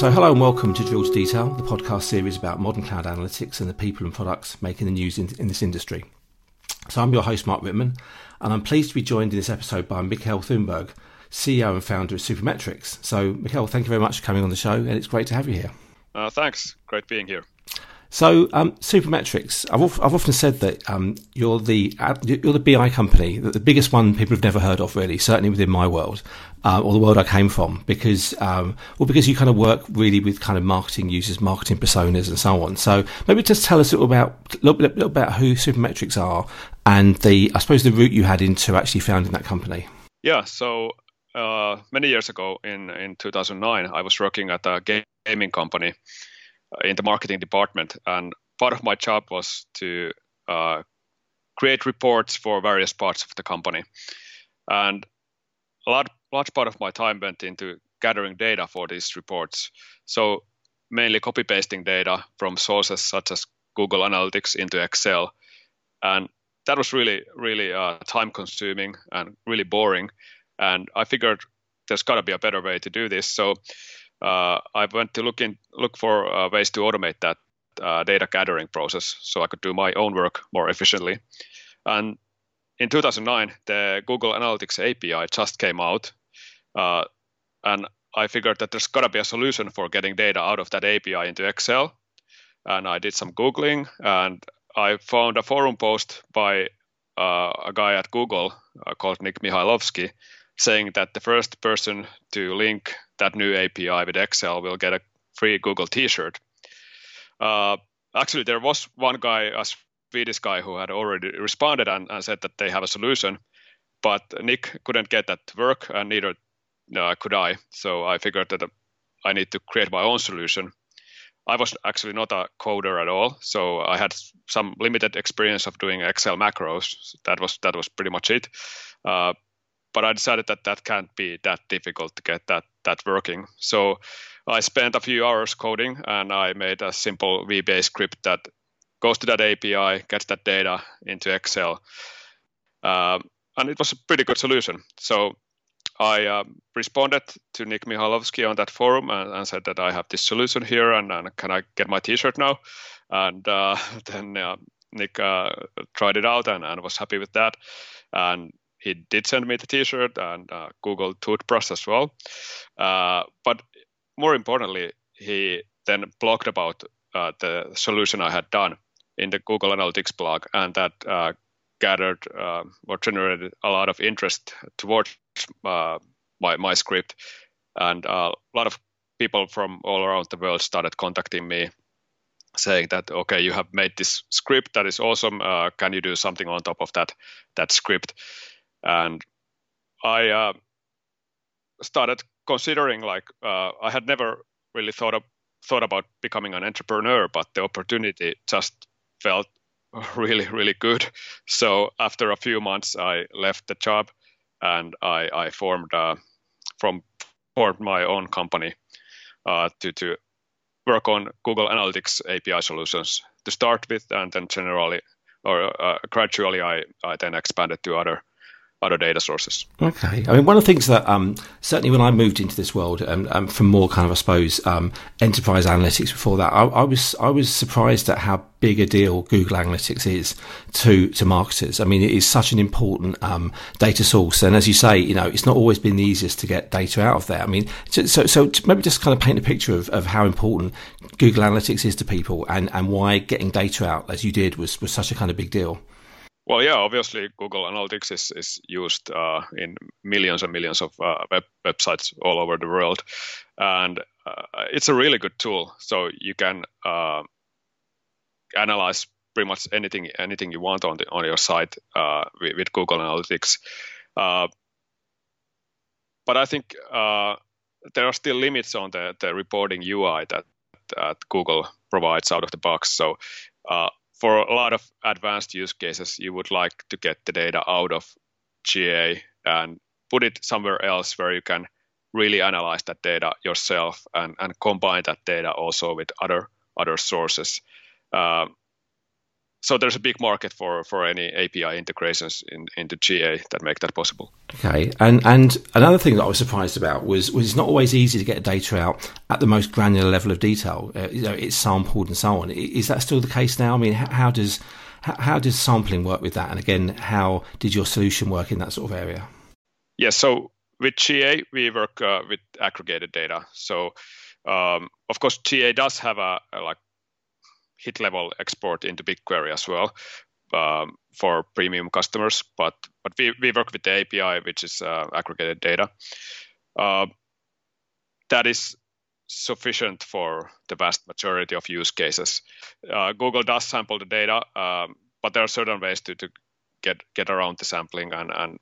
So, hello and welcome to Drill to Detail, the podcast series about modern cloud analytics and the people and products making the news in, in this industry. So, I'm your host, Mark Rittman, and I'm pleased to be joined in this episode by Mikael Thuneberg, CEO and founder of Supermetrics. So, Mikkel, thank you very much for coming on the show, and it's great to have you here. Uh, thanks. Great being here. So, um, Supermetrics, I've, I've often said that um, you're the you're the BI company, the biggest one people have never heard of, really, certainly within my world uh, or the world I came from, because um, well, because you kind of work really with kind of marketing users, marketing personas, and so on. So, maybe just tell us a little about little, little about who Supermetrics are and the I suppose the route you had into actually founding that company. Yeah. So uh, many years ago, in in 2009, I was working at a gaming company uh, in the marketing department, and part of my job was to uh, create reports for various parts of the company. And a lot, large part of my time went into gathering data for these reports. So mainly copy pasting data from sources such as Google Analytics into Excel, and that was really, really uh, time consuming and really boring. And I figured there's got to be a better way to do this. So uh, I went to look in look for uh, ways to automate that uh, data gathering process so I could do my own work more efficiently. And in 2009, the Google Analytics API just came out, uh, and I figured that there's got to be a solution for getting data out of that API into Excel. And I did some googling, and I found a forum post by uh, a guy at Google uh, called Nick Mihailovski saying that the first person to link that new API with Excel will get a free Google T-shirt. Uh, actually, there was one guy, a Swedish guy, who had already responded and, and, said that they have a solution, but Nick couldn't get that to work, and neither uh, could I. So I figured that I need to create my own solution. I was actually not a coder at all, so I had some limited experience of doing Excel macros. That was that was pretty much it. Uh, but I decided that that can't be that difficult to get that that working. So I spent a few hours coding, and I made a simple VBA script that goes to that API, gets that data into Excel, um, and it was a pretty good solution. So I um, responded to Nick Mihailovski on that forum and, and, said that I have this solution here, and, and can I get my T-shirt now? And uh, then uh, Nick uh, tried it out and, and was happy with that. And he did send me the T-shirt and uh, Google toothbrush as well. Uh, but more importantly, he then blogged about uh, the solution I had done in the Google Analytics blog, and that uh, gathered uh, or generated a lot of interest towards uh, my my script, and a lot of people from all around the world started contacting me saying that okay you have made this script that is awesome. Uh, can you do something on top of that that script and I uh, started considering like uh, I had never really thought of thought about becoming an entrepreneur, but the opportunity just felt really really good. So after a few months, I left the job and I, I formed uh, from formed my own company uh, to to work on Google Analytics API solutions to start with, and then generally or uh, gradually I, I then expanded to other other data sources. Okay, I mean, one of the things that um, certainly when I moved into this world, um, um, from more kind of, I suppose, um, enterprise analytics before that, I, I, was I was surprised at how big a deal Google Analytics is to to marketers. I mean, it is such an important um, data source, and as you say, you know, it's not always been the easiest to get data out of there. I mean, so so, so maybe just kind of paint a picture of, of how important Google Analytics is to people, and, and why getting data out as you did was was such a kind of big deal. Well, yeah, obviously Google Analytics is, is used uh, in millions and millions of uh, web websites all over the world, and uh, it's a really good tool. So you can uh, analyze pretty much anything anything you want on the on your site uh, with, with, Google Analytics. Uh, but I think there are still limits on the, the reporting UI that that Google provides out of the box. So for a lot of advanced use cases, you would like to get the data out of GA and put it somewhere else where you can really analyze that data yourself and, and combine that data also with other other sources. Uh, so there's a big market for, for any API integrations in, into GA that make that possible. Okay, and and another thing that I was surprised about was was it's not always easy to get data out at the most granular level of detail. Uh, you know, it's sampled and so on. Is that still the case now? I mean, how, how does how, how, does sampling work with that? And again, how did your solution work in that sort of area? Yes, yeah, so with GA we work uh, with aggregated data. So um, of course, GA does have a, a like hit level export into BigQuery as well um, for premium customers. But but we, we work with the API, which is uh, aggregated data. Uh, that is sufficient for the vast majority of use cases. Uh, Google does sample the data, um, but there are certain ways to, to get get around the sampling, and, and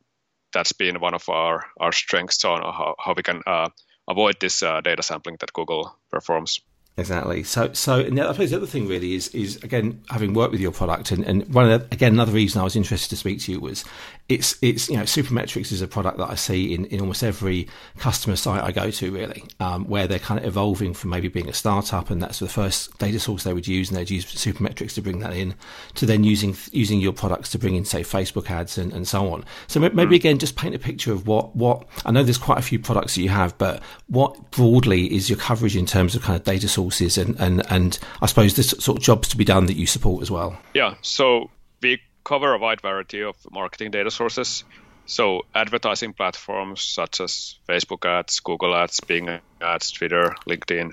that's been one of our, our strengths on how, how we can uh, avoid this uh, data sampling that Google performs. Exactly. So, so and I suppose the other thing really is, is again, having worked with your product, and, and one of the, again, another reason I was interested to speak to you was it's, it's, you know, Supermetrics is a product that I see in, in almost every customer site I go to, really, um, where they're kind of evolving from maybe being a startup, and that's the first data source they would use, and they'd use Supermetrics to bring that in, to then using using your products to bring in, say, Facebook ads and, and so on. So maybe mm. again, just paint a picture of what what I know. There's quite a few products that you have, but what broadly is your coverage in terms of kind of data source sources and, and, and I suppose this sort of jobs to be done that you support as well? Yeah, so we cover a wide variety of marketing data sources. So advertising platforms such as Facebook ads, Google ads, Bing ads, Twitter, LinkedIn,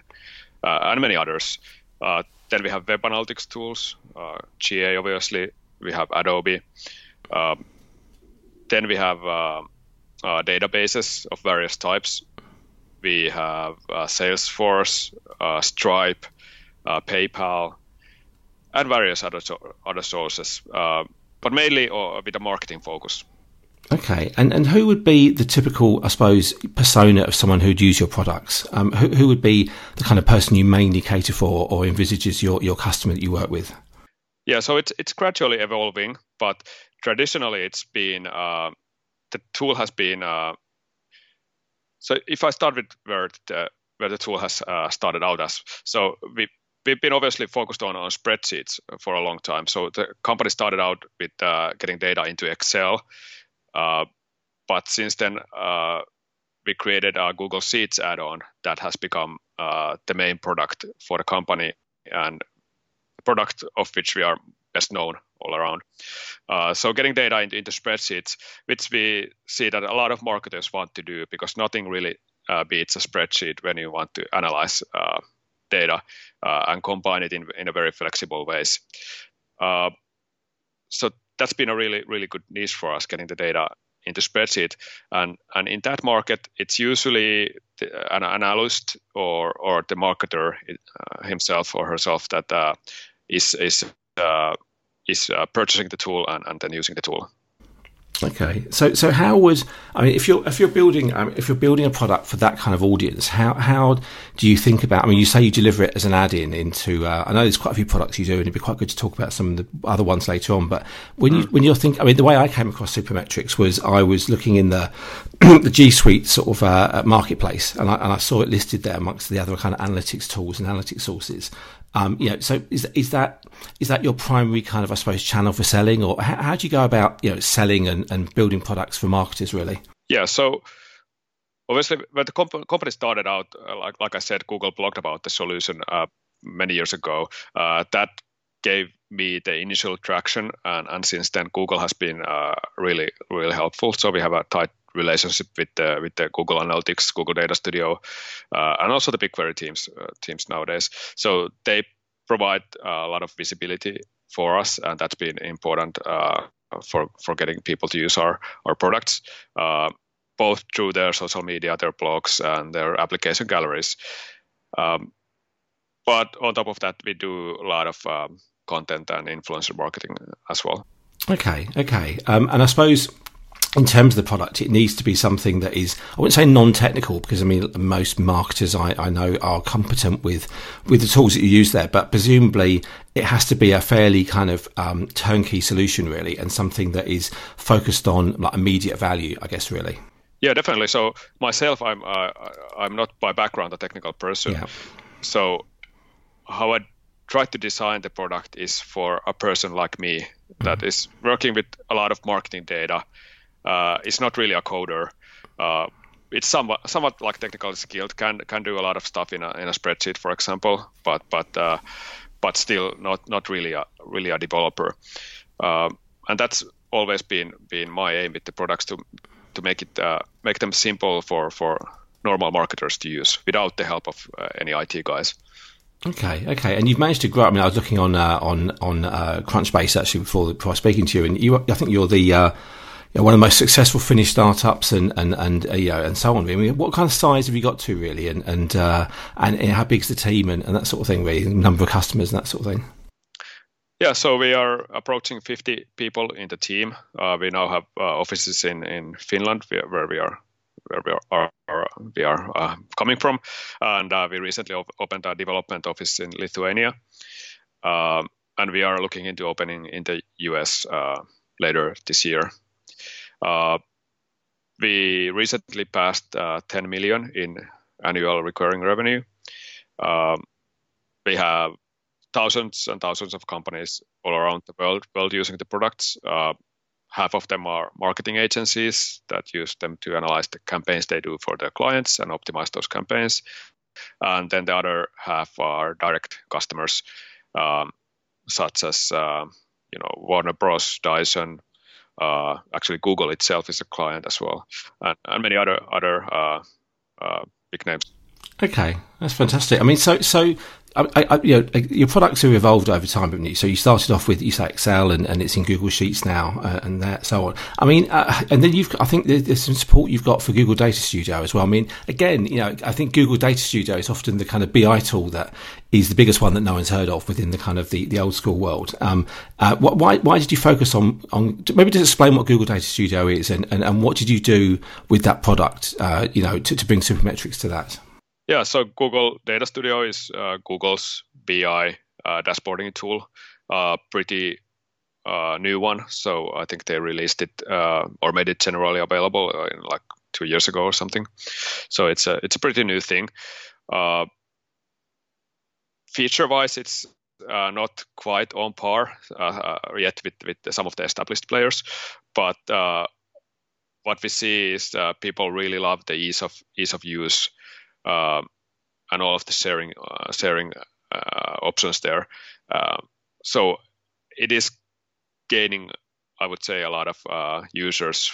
uh, and many others. Uh, then we have web analytics tools, uh, GA obviously. We have Adobe. Um, then we have uh, uh, databases of various types we have uh, Salesforce, uh, Stripe, uh, PayPal, and various other other sources, uh, but mainly uh, with a marketing focus. Okay, and and who would be the typical, I suppose, persona of someone who'd use your products? Um, who, who would be the kind of person you mainly cater for or envisages your, your customer that you work with? Yeah, so it's it's gradually evolving, but traditionally it's been uh, the tool has been uh, so if I start with where the, where the tool has uh, started out as, so we we've been obviously focused on, on spreadsheets for a long time. So the company started out with uh, getting data into Excel, uh, but since then uh, we created a Google Sheets add-on that has become uh, the main product for the company and product of which we are best known all around. Uh, so getting data into, into, spreadsheets, which we see that a lot of marketers want to do because nothing really uh, beats a spreadsheet when you want to analyze uh, data uh, and combine it in, in a very flexible ways. Uh, so that's been a really, really good niche for us, getting the data into spreadsheet. And, and in that market, it's usually the, an analyst or, or the marketer uh, himself or herself that is is is uh, purchasing the tool and, and then using the tool. Okay, so so how would I mean if you're if you're building um, if you're building a product for that kind of audience, how how do you think about? I mean, you say you deliver it as an add-in into. Uh, I know there's quite a few products you do, and it'd be quite good to talk about some of the other ones later on. But when mm. you when you're thinking, I mean, the way I came across Supermetrics was I was looking in the the G Suite sort of uh, marketplace, and I, and I saw it listed there amongst the other kind of analytics tools and analytics sources. Um, you know, so is is that is that your primary kind of I suppose channel for selling, or how, how do you go about you know selling and, and building products for marketers really? Yeah, so obviously when the comp- company started out, uh, like like I said, Google blogged about the solution uh, many years ago. Uh, that gave me the initial traction, and, and since then Google has been uh, really really helpful. So we have a tight relationship with the with the Google Analytics, Google Data Studio, uh, and also the BigQuery teams uh, teams nowadays. So they provide a lot of visibility for us, and that's been important uh, for for getting people to use our our products. Uh, both through their social media, their blogs, and their application galleries. Um, but on top of that, we do a lot of um, content and influencer marketing as well. Okay, okay. Um, and I suppose in terms of the product, it needs to be something that is, I wouldn't say non-technical because I mean, most marketers I, I, know are competent with, with the tools that you use there, but presumably it has to be a fairly kind of um, turnkey solution really and something that is focused on like immediate value, I guess, really. Yeah, definitely. So myself, I'm, uh, I'm not by background a technical person. Yeah. So how I try to design the product is for a person like me that mm-hmm. is working with a lot of marketing data. Uh, it's not really a coder. Uh, it's somewhat somewhat like technically skilled. Can can do a lot of stuff in a in a spreadsheet, for example, but but uh, but still not not really a really a developer. Uh, and that's always been been my aim with the products to to make it uh, make them simple for for normal marketers to use without the help of uh, any IT guys. Okay, okay, and you've managed to grow. I mean, I was looking on uh, on on uh, Crunchbase actually before before speaking to you, and you, I think you're the uh, you know, one of the most successful Finnish startups, and and and uh, you know, and so on. I mean, what kind of size have you got to really, and and uh, and, and how big's the team, and, and that sort of thing, really, number of customers and that sort of thing. Yeah, so we are approaching 50 people in the team. Uh, we now have uh, offices in in Finland, where we are where we are, are we are uh, coming from, and uh, we recently op- opened a development office in Lithuania, um, and we are looking into opening in the US uh, later this year. Uh, we recently passed uh, 10 million in annual recurring revenue. Um, we have thousands and thousands of companies all around the world, using the products. Uh, half of them are marketing agencies that use them to analyze the campaigns they do for their clients and optimize those campaigns. And then the other half are direct customers, um, such as you know Warner Bros, Dyson, uh, actually Google itself is a client as well, and, and many other other uh, uh big names. Okay, that's fantastic. I mean, so so I, I, you know, your products have evolved over time, haven't you? So you started off with you say Excel, and, and it's in Google Sheets now, uh, and that so on. I mean, uh, and then you've I think there's some support you've got for Google Data Studio as well. I mean, again, you know, I think Google Data Studio is often the kind of BI tool that is the biggest one that no one's heard of within the kind of the, the old school world. Um, uh, why why did you focus on on maybe just explain what Google Data Studio is, and, and, and what did you do with that product, uh, you know, to, to bring Supermetrics to that? Yeah, so Google Data Studio is uh, Google's BI uh, dashboarding tool. Uh, pretty uh, new one. So I think they released it uh, or made it generally available uh, like two years ago or something. So it's a it's a pretty new thing. feature wise, it's not quite on par yet with with some of the established players, but what we see is people really love the ease of ease of use uh, and all of the sharing uh, sharing uh, options there. so it is gaining, I would say, a lot of users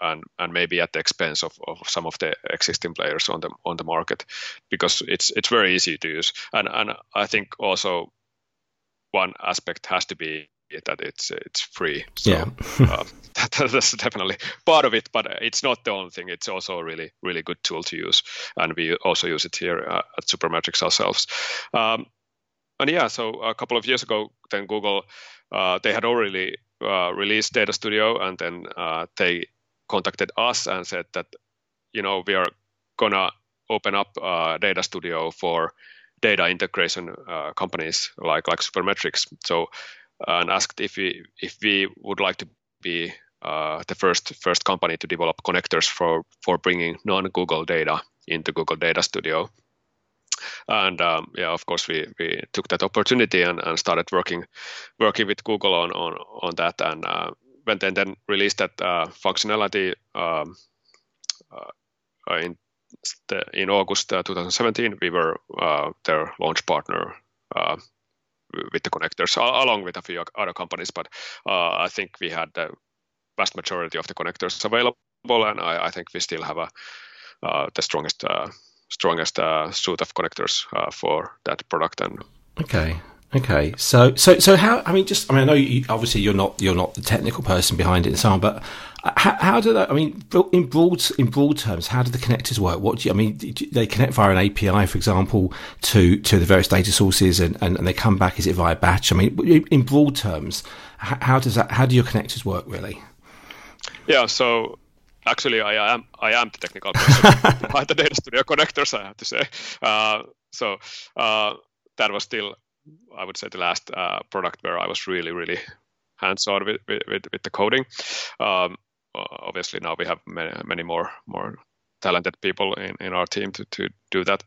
and and maybe at the expense of, of some of the existing players on the on the market because it's it's very easy to use and and I think also one aspect has to be that it's it's free. So, yeah. uh, that, that's definitely part of it, but it's not the only thing. It's also a really really good tool to use, and we also use it here uh, at Supermetrics ourselves. Um, and yeah, so a couple of years ago, then Google uh, they had already uh, released Data Studio, and then uh, they contacted us and said that you know we are gonna open up uh, Data Studio for data integration uh, companies like like Supermetrics. So and asked if we if we would like to be uh, the first first company to develop connectors for for bringing non-Google data into Google Data Studio. And um, yeah, of course, we, we took that opportunity and, and started working working with Google on on, on that, and uh, went and then released that uh, functionality um, uh, in in August uh, 2017. We were uh, their launch partner with the connectors, along with a few other companies. But uh, I think we had the vast majority of the connectors available, and I, I think we still have a uh, the strongest uh, strongest suite of connectors for that product. And okay, Okay, so so so how? I mean, just I mean, I know you, obviously you're not you're not the technical person behind it and so on, but how, how do that? I mean, in broad in broad terms, how do the connectors work? What do you, I mean? Do they connect via an API, for example, to to the various data sources, and, and, and they come back? Is it via batch? I mean, in broad terms, how does that? How do your connectors work really? Yeah, so actually, I am I am the technical person behind the data studio connectors. I have to say, uh, so uh, that was still I would say the last uh, product where I was really really hands-on with, with, with the coding. Um, obviously now we have many, many more more talented people in, in our team to, to do that.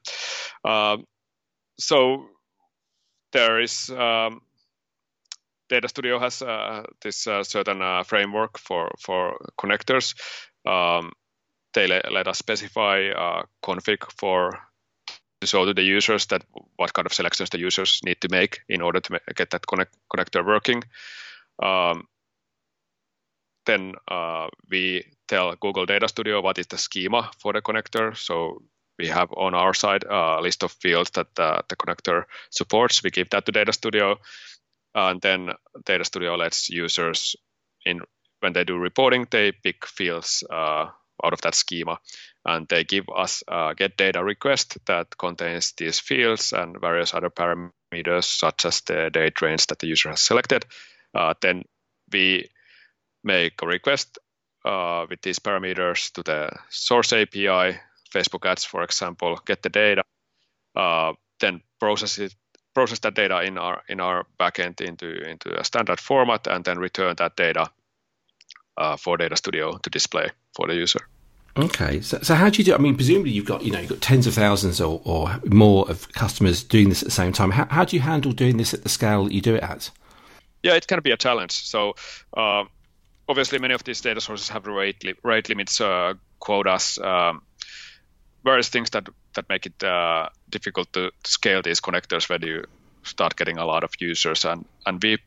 Um, so there is um, Data Studio has uh, this uh, certain uh, framework for for connectors. Um, they let, let, us specify uh, config for to show to the users that what kind of selections the users need to make in order to get that connect, connector working. Um, then uh, we tell Google Data Studio what is the schema for the connector. So we have on our side a list of fields that uh, the connector supports. We give that to Data Studio, and then Data Studio lets users in when they do reporting, they pick fields uh, out of that schema, and they give us a get data request that contains these fields and various other parameters such as the date range that the user has selected. Uh, then we make a request uh, with these parameters to the source API, Facebook Ads, for example, get the data, uh, then process it, process that data in our in our backend into into a standard format, and then return that data uh, for Data Studio to display for the user. Okay, so, so how do you do? I mean, presumably you've got you know you've got tens of thousands or, or more of customers doing this at the same time. How, how do you handle doing this at the scale that you do it at? Yeah, it can be a challenge. So uh, obviously, many of these data sources have rate, li- rate limits, uh, quotas, um, various things that that make it uh, difficult to scale these connectors when you start getting a lot of users. And and we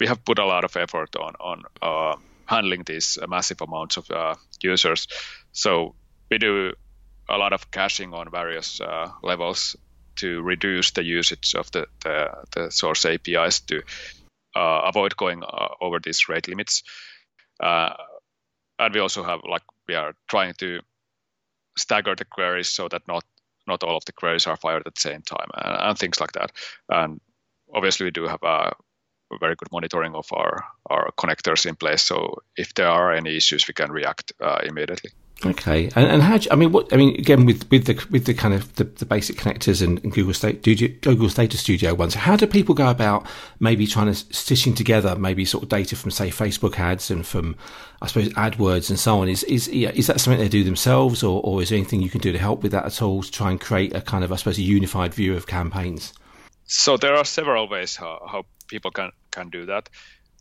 we have put a lot of effort on on uh, handling these massive amounts of uh, users. So we do a lot of caching on various uh, levels to reduce the usage of the, the, the source APIs to uh, avoid going over these rate limits. Uh, and we also have like we are trying to stagger the queries so that not not all of the queries are fired at the same time and, and things like that. And obviously we do have a very good monitoring of our, our connectors in place. So if there are any issues, we can react uh, immediately. Okay, and, and how? Do you, I mean, what? I mean, again, with with the with the kind of the, the basic connectors and, and Google State Google Data Studio ones, how do people go about maybe trying to stitching together maybe sort of data from say Facebook ads and from I suppose AdWords and so on? Is is is that something they do themselves, or or is there anything you can do to help with that at all to try and create a kind of I suppose a unified view of campaigns? So there are several ways how, how people can can do that.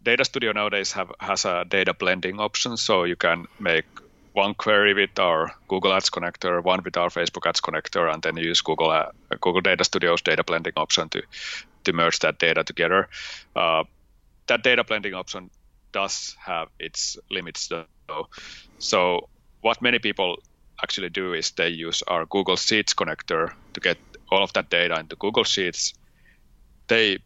Data Studio nowadays have has a data blending option, so you can make one query with our Google Ads connector, one with our Facebook Ads connector, and then use Google uh, Google Data Studio's data blending option to to merge that data together. Uh, that data blending option does have its limits though. So what many people actually do is they use our Google Sheets connector to get all of that data into Google Sheets. They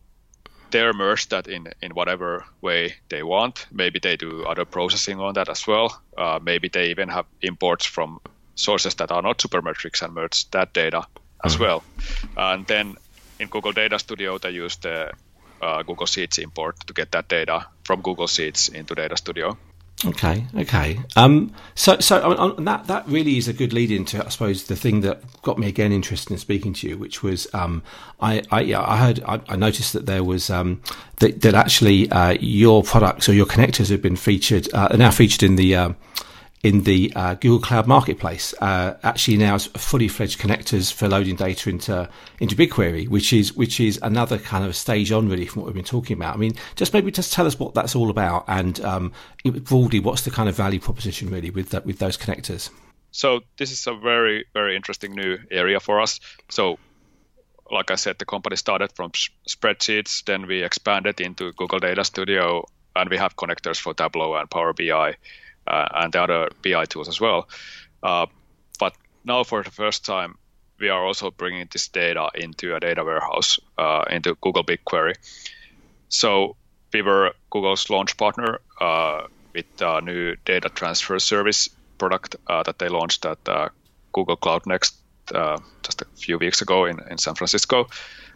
they merge that in in whatever way they want. Maybe they do other processing on that as well. Uh, maybe they even have imports from sources that are not Supermetrics and merge that data as mm-hmm. well. And then in Google Data Studio, they use the uh, Google Sheets import to get that data from Google Sheets into Data Studio. Okay, okay. Um, so, so that that really is a good lead into, I suppose, the thing that got me again interested in speaking to you, which was, um, I, I, yeah, I heard, I, I noticed that there was um, that, that actually uh, your products or your connectors have been featured, uh, are now featured in the uh, in the uh, Google Cloud Marketplace. Uh, actually, now it's fully fledged connectors for loading data into into BigQuery, which is which is another kind of stage on really from what we've been talking about. I mean, just maybe just tell us what that's all about, and um, broadly, what's the kind of value proposition really with that with those connectors. So this is a very very interesting new area for us. So. Like I said, the company started from spreadsheets, then we expanded into Google Data Studio, and we have connectors for Tableau and Power BI and the other BI tools as well. Uh, but now, for the first time, we are also bringing this data into a data warehouse uh, into Google BigQuery. So we were Google's launch partner with a new data transfer service product that they launched at Google Cloud Next uh, just a few weeks ago in, in San Francisco.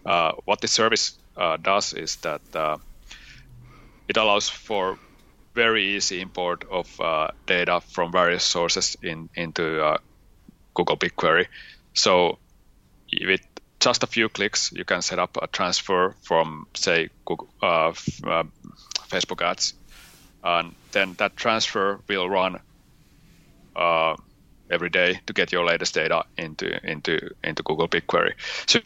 Uh, what this service uh, does is that it allows for very easy import of uh, data from various sources in, into uh, Google BigQuery. So with just a few clicks, you can set up a transfer from, say, Google, uh, uh, Facebook ads, and then that transfer will run uh, every day to get your latest data into into into Google BigQuery. So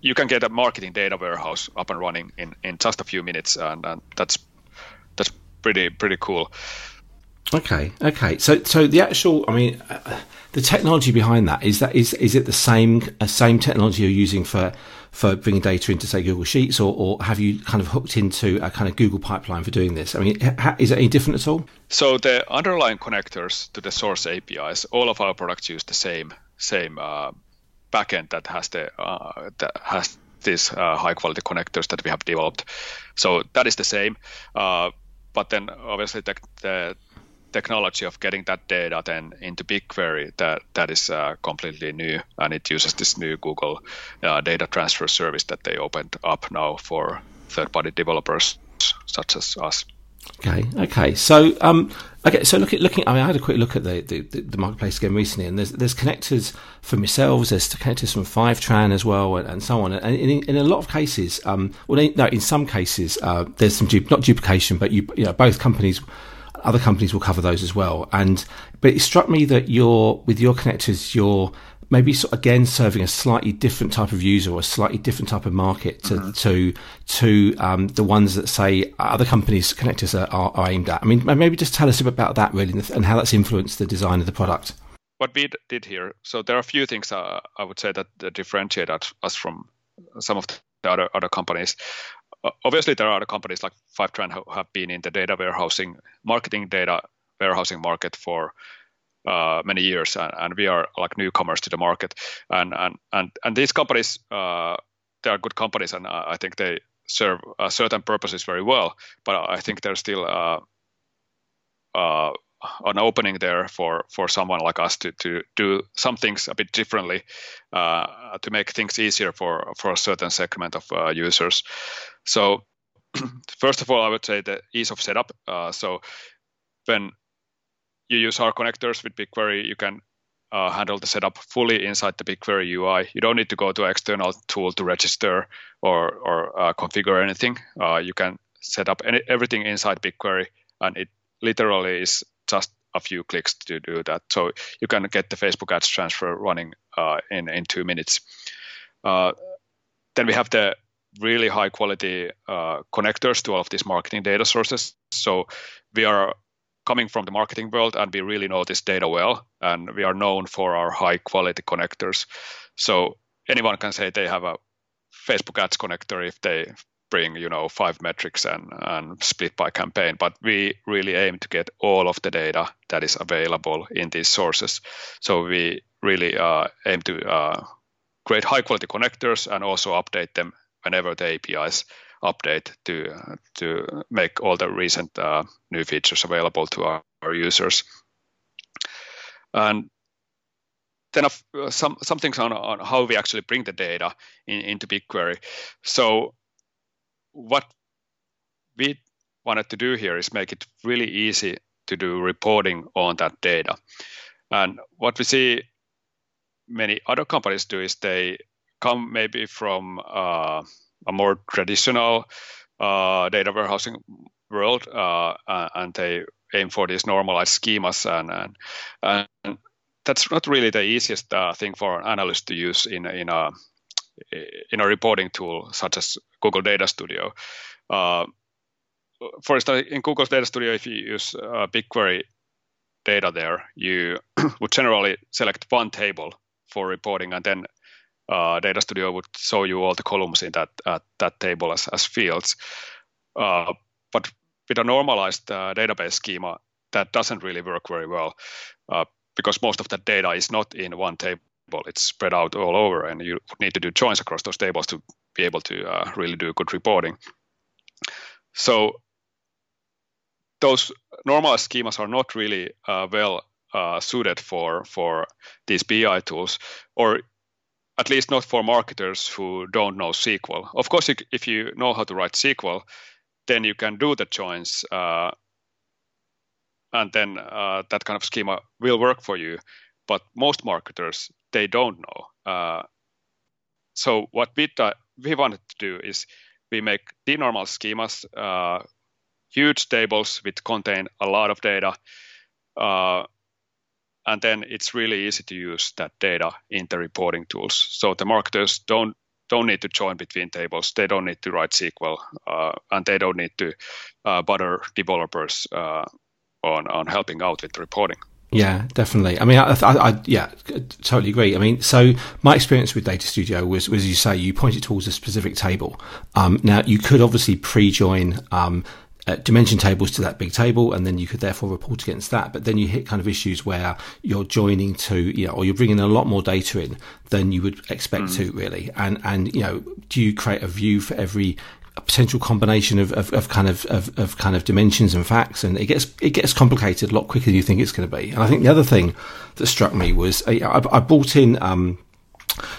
you can get a marketing data warehouse up and running in, in just a few minutes, and, and that's that's pretty pretty cool. Okay, okay. So, so the actual, I mean, uh, the technology behind that is that is is it the same uh, same technology you're using for for bringing data into say Google Sheets, or, or have you kind of hooked into a kind of Google pipeline for doing this? I mean, ha, is it any different at all? So the underlying connectors to the source APIs, all of our products use the same same uh, backend that has the uh, that has these uh, high quality connectors that we have developed. So that is the same. Uh, but then obviously the, the technology of getting that data then into BigQuery that that is uh, completely new, and it uses this new Google uh, data transfer service that they opened up now for third-party developers such as us. Okay, okay. So, um, okay. So, look at looking. I mean, I had a quick look at the, the, the marketplace again recently, and there's there's connectors from yourselves. There's connectors from Fivetran as well, and, and so on. And in, in, a lot of cases, um, well, no, in some cases, uh, there's some du- not duplication, but you, you know, both companies other companies will cover those as well. And but it struck me that you're with your connectors, you're maybe again serving a slightly different type of user or a slightly different type of market to mm-hmm. to to um, the ones that say other companies connectors are, are, are, aimed at. I mean, maybe just tell us a bit about that really and how that's influenced the design of the product. What we did here, so there are a few things uh, I would say that, that differentiate us from some of the other other companies obviously there are other companies like Fivetran who have been in the data warehousing, marketing data warehousing market for uh, many years, and, and, we are like newcomers to the market. And and and, and these companies, uh, they are good companies, and I think they serve uh, certain purposes very well. But I think there's still uh, uh, an opening there for for someone like us to to do some things a bit differently uh, to make things easier for for a certain segment of uh, users. So first of all, I would say the ease of setup. Uh, so when you use our connectors with BigQuery, you can uh, handle the setup fully inside the BigQuery UI. You don't need to go to external tool to register or or uh, configure anything. Uh, you can set up any, everything inside BigQuery, and it literally is just a few clicks to do that. So you can get the Facebook ads transfer running uh, in in two minutes. Uh, then we have the really high quality uh, connectors to all of these marketing data sources. So we are coming from the marketing world and we really know this data well and we are known for our high quality connectors. So anyone can say they have a facebook ads connector if they bring you know five metrics and, and split by campaign but we really aim to get all of the data that is available in these sources. So we really uh, aim to uh, create high quality connectors and also update them whenever the apis update to to make all the recent uh, new features available to our, our users and then uh, some some things on, on how we actually bring the data in, into BigQuery. So what we wanted to do here is make it really easy to do reporting on that data. And what we see many other companies do is they come maybe from uh, a more traditional uh, data warehousing world, uh, and they aim for these normalized schemas, and, and, and that's not really the easiest uh, thing for an analyst to use in in a in a reporting tool such as Google Data Studio. Uh, for instance, in Google's Data Studio, if you use BigQuery data there, you would generally select one table for reporting, and then uh, Data Studio would show you all the columns in that uh, that table as, as fields. Uh, but with a normalized uh, database schema, that doesn't really work very well uh, because most of that data is not in one table it's spread out all over, and you need to do joins across those tables to be able to uh, really do good reporting. So those normal schemas are not really uh, well uh, suited for for these BI tools, or at least not for marketers who don't know SQL. Of course, if you know how to write SQL, then you can do the joins, uh, and then uh, that kind of schema will work for you. But most marketers they don't know. Uh, so what we we wanted to do is we make denormal schemas, uh, huge tables which contain a lot of data, uh, and then it's really easy to use that data in the reporting tools. So the marketers don't don't need to join between tables. They don't need to write SQL, uh, and they don't need to uh, bother developers uh, on on helping out with reporting. Yeah, definitely. I mean, I, I, I, yeah, totally agree. I mean, so my experience with Data Studio was, was as you say, you pointed towards a specific table. Um, now, you could obviously pre-join um, uh, dimension tables to that big table, and then you could therefore report against that. But then you hit kind of issues where you're joining to, you know, or you're bringing a lot more data in than you would expect mm. to, really. And and you know, do you create a view for every potential combination of, of, of kind of, of, of, kind of dimensions and facts, and it gets it gets complicated a lot quicker than you think it's going to be. And I think the other thing that struck me was I, I brought in. Um,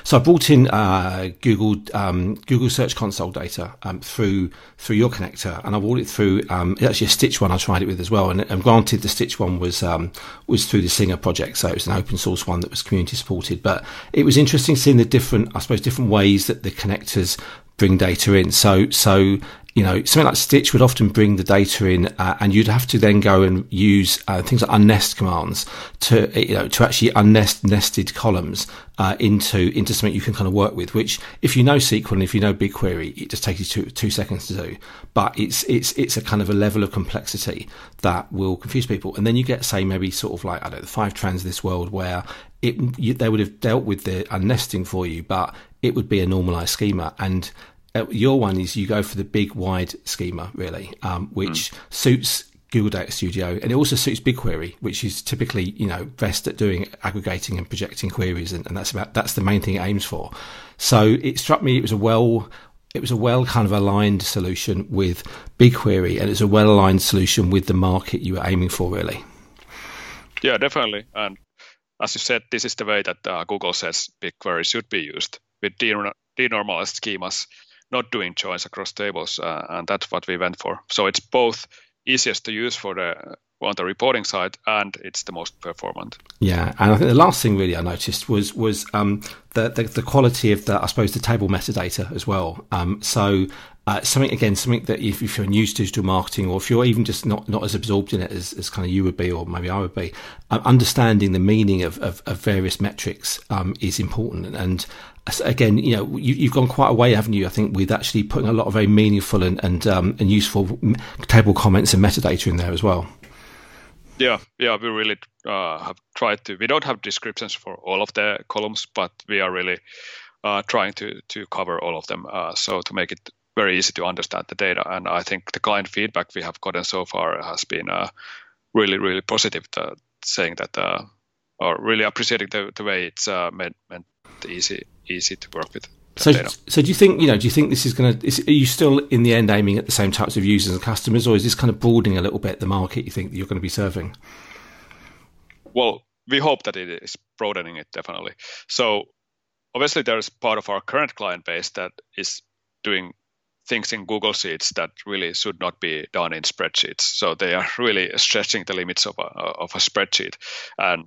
so I brought in uh, Google um, Google Search Console data um, through through your connector, and I brought it through. Um, it's actually a Stitch one I tried it with as well, and, and granted the Stitch one was um, was through the Singer project, so it was an open source one that was community supported. But it was interesting seeing the different, I suppose, different ways that the connectors bring data in. So so you know, something like Stitch would often bring the data in, uh, and you'd have to then go and use uh, things like unnest commands to, you know, to actually unnest nested columns uh, into into something you can kind of work with. Which, if you know SQL and if you know BigQuery, it just takes you two two seconds to do. But it's it's it's a kind of a level of complexity that will confuse people. And then you get, say, maybe sort of like I don't know, the Fivetrans of this world where it you, they would have dealt with the unnesting for you, but it would be a normalized schema and uh, your one is you go for the big wide schema really, um, which mm. suits Google Data Studio, and it also suits BigQuery, which is typically you know best at doing aggregating and projecting queries, and, and, that's about that's the main thing it aims for. So it struck me it was a well it was a well kind of aligned solution with BigQuery, and it's a well aligned solution with the market you were aiming for, really. Yeah, definitely. And as you said, this is the way that uh, Google says BigQuery should be used with denormalized schemas not doing joins across tables, uh, and that's what we went for. So it's both easiest to use for the on the reporting side, and it's the most performant. Yeah, and I think the last thing really I noticed was was um, the, the, the quality of the I suppose the table metadata as well. Um, so uh, something again, something that if, if, you're new to digital marketing, or if you're even just not, not as absorbed in it as, as kind of you would be, or maybe I would be, uh, understanding the meaning of, of, of various metrics um, is important. And again, you know, you, have gone quite a way, haven't you? I think with actually putting a lot of very meaningful and and, um, and useful table comments and metadata in there as well. Yeah, yeah, we really uh, have tried to. We don't have descriptions for all of the columns, but we are really uh, trying to to cover all of them. Uh, so to make it very easy to understand the data. And I think the client feedback we have gotten so far has been uh, really, really positive, to, saying that uh, or really appreciating the, the way it's uh, meant, meant easy easy to work with. So, so do you think you know? Do you think this is going to? Are you still in the end aiming at the same types of users and customers, or is this kind of broadening a little bit the market you think that you're going to be serving? Well, we hope that it is broadening it definitely. So obviously, there's part of our current client base that is doing things in Google Sheets that really should not be done in spreadsheets. So they are really stretching the limits of a, of a spreadsheet. And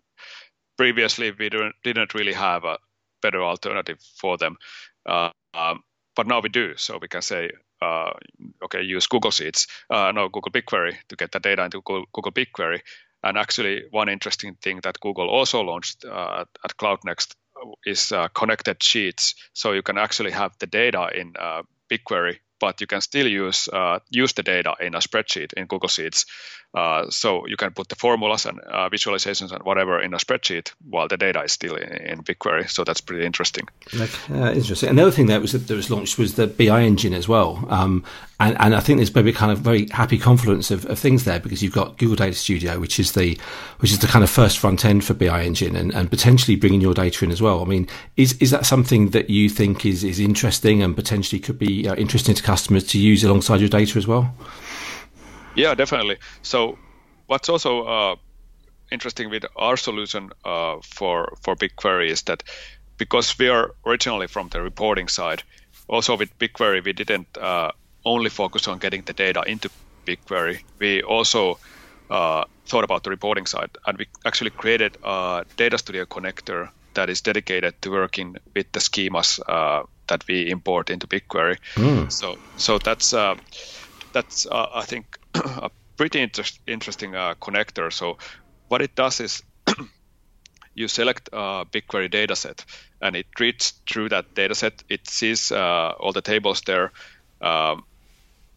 previously, we didn't really have a better alternative for them. Uh, um, but now we do. So we can say, uh, okay, use Google Sheets, uh, no, Google BigQuery to get the data into Google, Google BigQuery. And actually, one interesting thing that Google also launched uh, at Cloud Next is uh, connected sheets. So you can actually have the data in uh, BigQuery but you can still use uh, use the data in a spreadsheet in Google Sheets. Uh, so you can put the formulas and uh, visualizations and whatever in a spreadsheet while the data is still in, in BigQuery. So that's pretty interesting. Uh, interesting. Another thing that was that was launched was the BI engine as well. Um, and, and I think there's maybe kind of very happy confluence of, of, things there because you've got Google Data Studio, which is the which is the kind of first front end for BI engine, and, and potentially bringing your data in as well. I mean, is is that something that you think is is interesting and potentially could be uh, interesting to customers to use alongside your data as well? Yeah, definitely. So, what's also uh, interesting with our solution uh, for for BigQuery is that because we are originally from the reporting side, also with BigQuery we didn't uh, only focus on getting the data into BigQuery. We also uh, thought about the reporting side, and we actually created a Data Studio connector that is dedicated to working with the schemas uh, that we import into BigQuery. Mm. So, so that's uh, that's uh, I think a pretty inter- interesting uh, connector. So, what it does is you select a BigQuery dataset, and it reads through that data set. It sees uh, all the tables there. Um,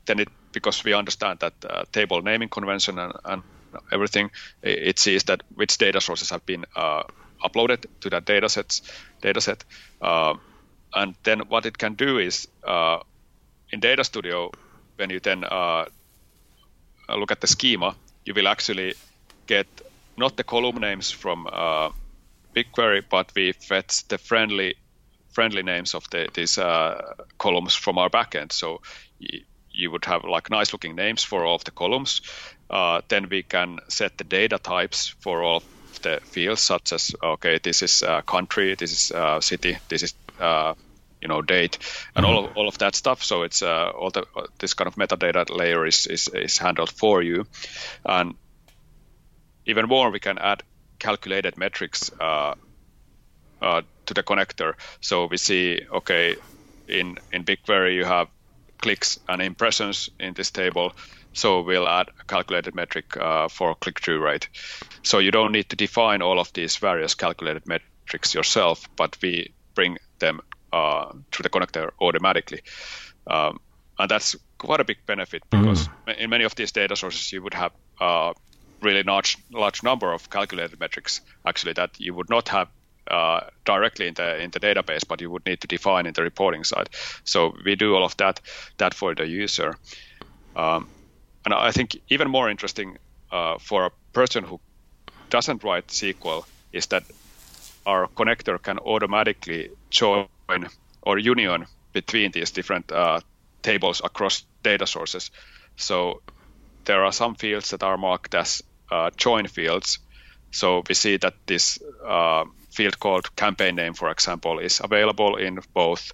then it because we understand that uh, table naming convention and, and, everything, it sees that which data sources have been uh, uploaded to that data sets data set. Uh, and then what it can do is uh, in Data Studio, when you then uh, look at the schema, you will actually get not the column names from BigQuery, but we fetch the friendly friendly names of the, these uh, columns from our backend. So y- you would have like nice looking names for all of the columns. Uh, then we can set the data types for all of the fields, such as okay, this is uh, country, this is uh, city, this is uh, you know date, and mm-hmm. all of all of that stuff. So it's uh, all the this kind of metadata layer is, is is handled for you, and even more, we can add calculated metrics uh, uh, to the connector. So we see, okay, in in BigQuery you have clicks and impressions in this table. So we'll add a calculated metric uh, for click-through rate. So you don't need to define all of these various calculated metrics yourself, but we bring them uh, to the connector automatically. Um, and that's quite a big benefit because mm. in many of these data sources you would have a really large large number of calculated metrics actually that you would not have uh, directly in the in the database, but you would need to define in the reporting side. So we do all of that that for the user. Um, and I think even more interesting uh, for a person who doesn't write SQL is that our connector can automatically join or union between these different uh, tables across data sources. So there are some fields that are marked as uh, join fields. So we see that this uh, field called campaign name, for example, is available in both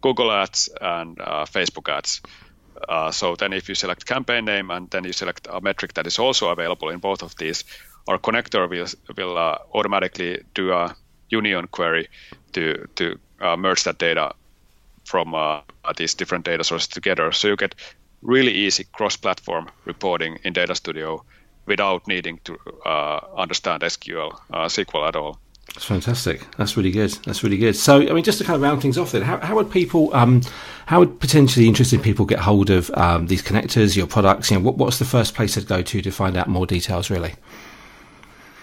Google Ads and uh, Facebook Ads. Uh, so then if you select campaign name and then you select a metric that is also available in both of these, our connector will, will uh, automatically do a union query to, to uh, merge that data from these different data sources together. So you get really easy cross-platform reporting in Data Studio without needing to uh, understand SQL, uh, SQL at all. That's fantastic. That's really good. That's really good. So, I mean, just to kind of round things off, then, how, how would people, um, how would potentially interested people get hold of um, these connectors, your products? You know, what, what's the first place to go to to find out more details, really?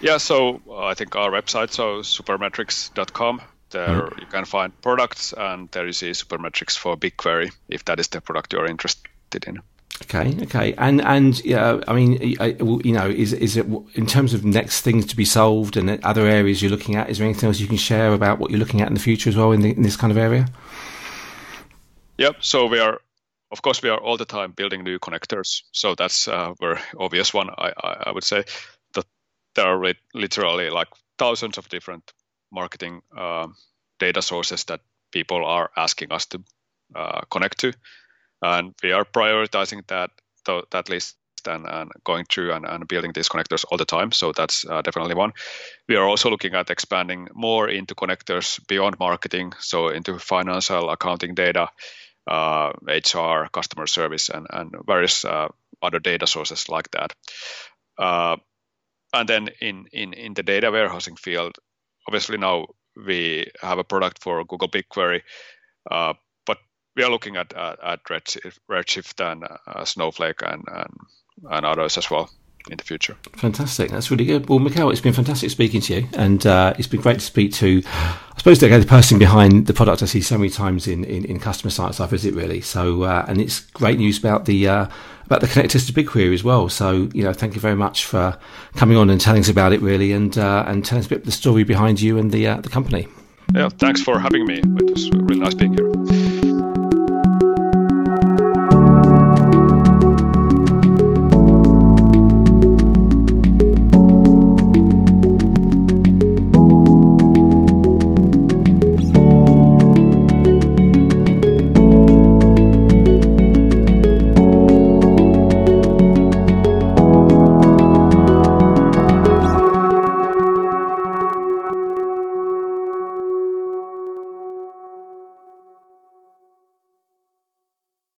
Yeah, so uh, I think our website, so supermetrics.com, there mm. you can find products, and there you see supermetrics for BigQuery if that is the product you're interested in. Okay, okay, and and yeah, I mean, you know, is is it in terms of next things to be solved and other areas you're looking at? Is there anything else you can share about what you're looking at in the future as well in, the, in this kind of area? Yep. So we are, of course, we are all the time building new connectors. So that's a very obvious one. I I, I would say that there are literally like thousands of different marketing uh, data sources that people are asking us to uh, connect to and we are prioritizing that that list and, and going through and, and, building these connectors all the time. So that's uh, definitely one. We are also looking at expanding more into connectors beyond marketing, so into financial accounting data, uh, HR, customer service, and, and various uh, other data sources like that. Uh, and then in, in, in the data warehousing field, obviously now we have a product for Google BigQuery, uh, we are looking at at, at Redshift, Redshift and uh, Snowflake and, and and others as well in the future. Fantastic, that's really good. Well, Mikael, it's been fantastic speaking to you, and uh, it's been great to speak to, I suppose, the, the person behind the product I see so many times in, in, in customer sites I visit, really. So, uh, and it's great news about the uh, about the connectors to BigQuery as well. So, you know, thank you very much for coming on and telling us about it, really, and uh, and telling us a bit of the story behind you and the uh, the company. Yeah, thanks for having me. It was really nice being here.